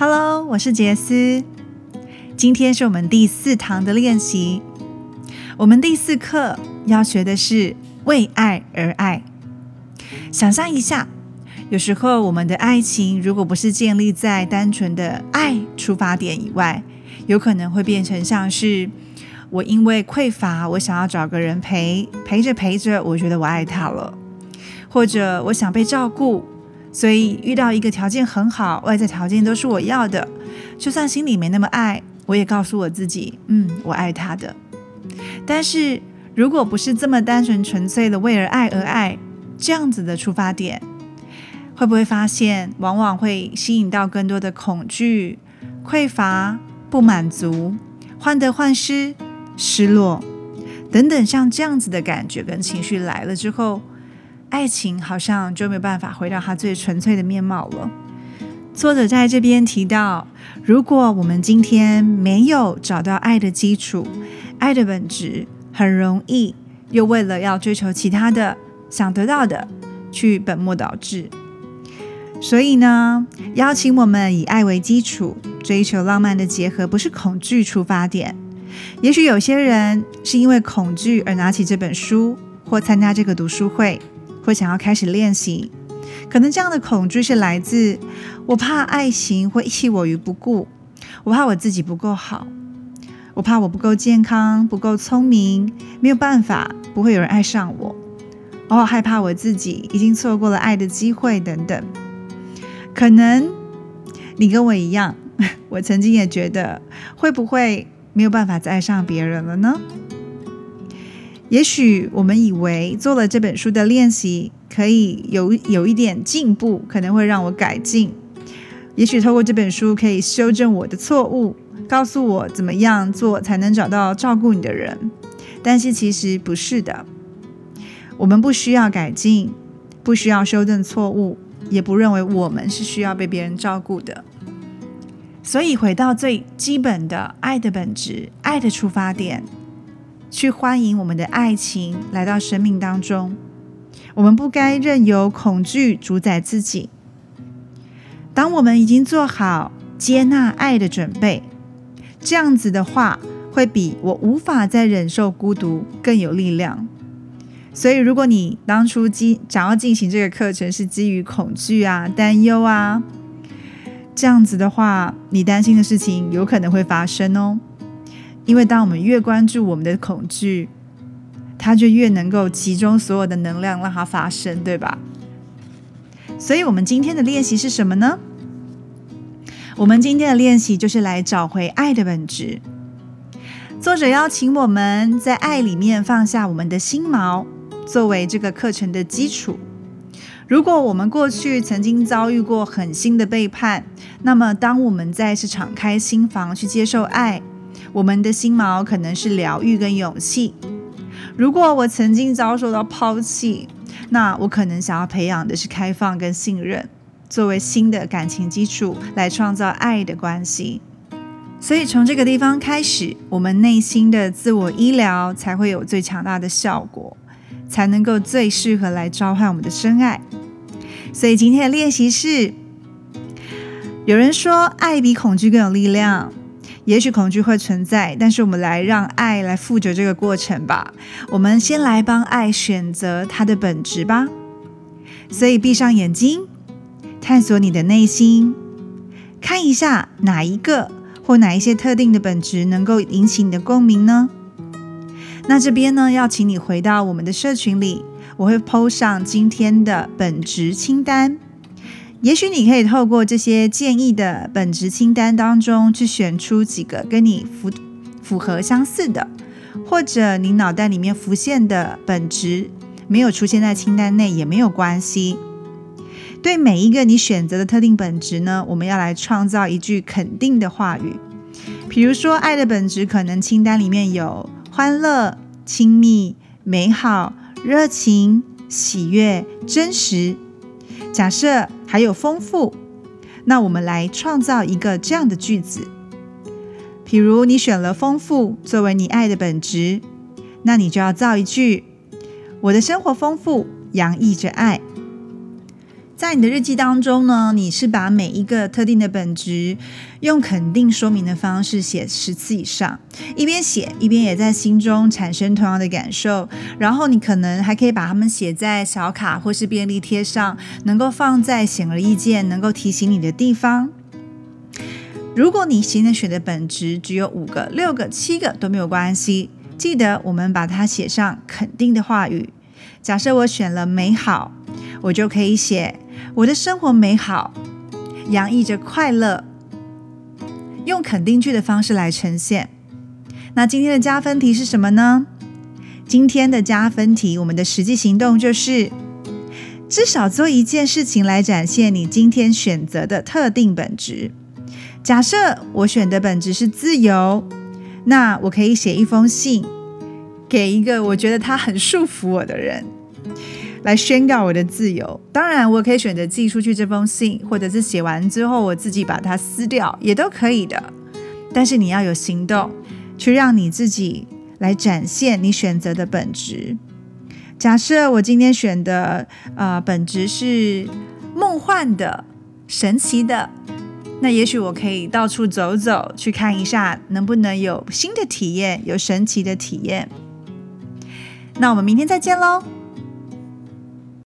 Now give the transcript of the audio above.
Hello，我是杰斯。今天是我们第四堂的练习。我们第四课要学的是为爱而爱。想象一下，有时候我们的爱情如果不是建立在单纯的爱出发点以外，有可能会变成像是我因为匮乏，我想要找个人陪，陪着陪着，我觉得我爱他了；或者我想被照顾。所以遇到一个条件很好，外在条件都是我要的，就算心里没那么爱，我也告诉我自己，嗯，我爱他的。但是如果不是这么单纯纯粹的为了爱而爱，这样子的出发点，会不会发现往往会吸引到更多的恐惧、匮乏、不满足、患得患失、失落等等像这样子的感觉跟情绪来了之后？爱情好像就没有办法回到它最纯粹的面貌了。作者在这边提到，如果我们今天没有找到爱的基础、爱的本质，很容易又为了要追求其他的、想得到的，去本末倒置。所以呢，邀请我们以爱为基础，追求浪漫的结合，不是恐惧出发点。也许有些人是因为恐惧而拿起这本书，或参加这个读书会。会想要开始练习，可能这样的恐惧是来自我怕爱情会弃我于不顾，我怕我自己不够好，我怕我不够健康、不够聪明，没有办法，不会有人爱上我，我好害怕我自己已经错过了爱的机会等等。可能你跟我一样，我曾经也觉得会不会没有办法再爱上别人了呢？也许我们以为做了这本书的练习，可以有有一点进步，可能会让我改进。也许透过这本书可以修正我的错误，告诉我怎么样做才能找到照顾你的人。但是其实不是的，我们不需要改进，不需要修正错误，也不认为我们是需要被别人照顾的。所以回到最基本的爱的本质，爱的出发点。去欢迎我们的爱情来到生命当中，我们不该任由恐惧主宰自己。当我们已经做好接纳爱的准备，这样子的话，会比我无法再忍受孤独更有力量。所以，如果你当初基想要进行这个课程是基于恐惧啊、担忧啊，这样子的话，你担心的事情有可能会发生哦。因为当我们越关注我们的恐惧，它就越能够集中所有的能量让它发生，对吧？所以，我们今天的练习是什么呢？我们今天的练习就是来找回爱的本质。作者邀请我们在爱里面放下我们的心锚，作为这个课程的基础。如果我们过去曾经遭遇过狠心的背叛，那么当我们再次敞开心房去接受爱。我们的心锚可能是疗愈跟勇气。如果我曾经遭受到抛弃，那我可能想要培养的是开放跟信任，作为新的感情基础来创造爱的关系。所以从这个地方开始，我们内心的自我医疗才会有最强大的效果，才能够最适合来召唤我们的真爱。所以今天的练习是：有人说爱比恐惧更有力量。也许恐惧会存在，但是我们来让爱来负责这个过程吧。我们先来帮爱选择它的本质吧。所以闭上眼睛，探索你的内心，看一下哪一个或哪一些特定的本质能够引起你的共鸣呢？那这边呢，要请你回到我们的社群里，我会 PO 上今天的本质清单。也许你可以透过这些建议的本质清单当中，去选出几个跟你符符合相似的，或者你脑袋里面浮现的本质没有出现在清单内也没有关系。对每一个你选择的特定本质呢，我们要来创造一句肯定的话语。比如说，爱的本质可能清单里面有欢乐、亲密、美好、热情、喜悦、真实。假设还有丰富，那我们来创造一个这样的句子。比如你选了丰富作为你爱的本质，那你就要造一句：我的生活丰富，洋溢着爱。在你的日记当中呢，你是把每一个特定的本质用肯定说明的方式写十次以上，一边写一边也在心中产生同样的感受。然后你可能还可以把它们写在小卡或是便利贴上，能够放在显而易见、能够提醒你的地方。如果你现在选的本质只有五个、六个、七个都没有关系，记得我们把它写上肯定的话语。假设我选了美好，我就可以写。我的生活美好，洋溢着快乐，用肯定句的方式来呈现。那今天的加分题是什么呢？今天的加分题，我们的实际行动就是至少做一件事情来展现你今天选择的特定本质。假设我选的本质是自由，那我可以写一封信给一个我觉得他很束缚我的人。来宣告我的自由。当然，我可以选择寄出去这封信，或者是写完之后我自己把它撕掉，也都可以的。但是你要有行动，去让你自己来展现你选择的本质。假设我今天选的呃本质是梦幻的、神奇的，那也许我可以到处走走，去看一下能不能有新的体验，有神奇的体验。那我们明天再见喽。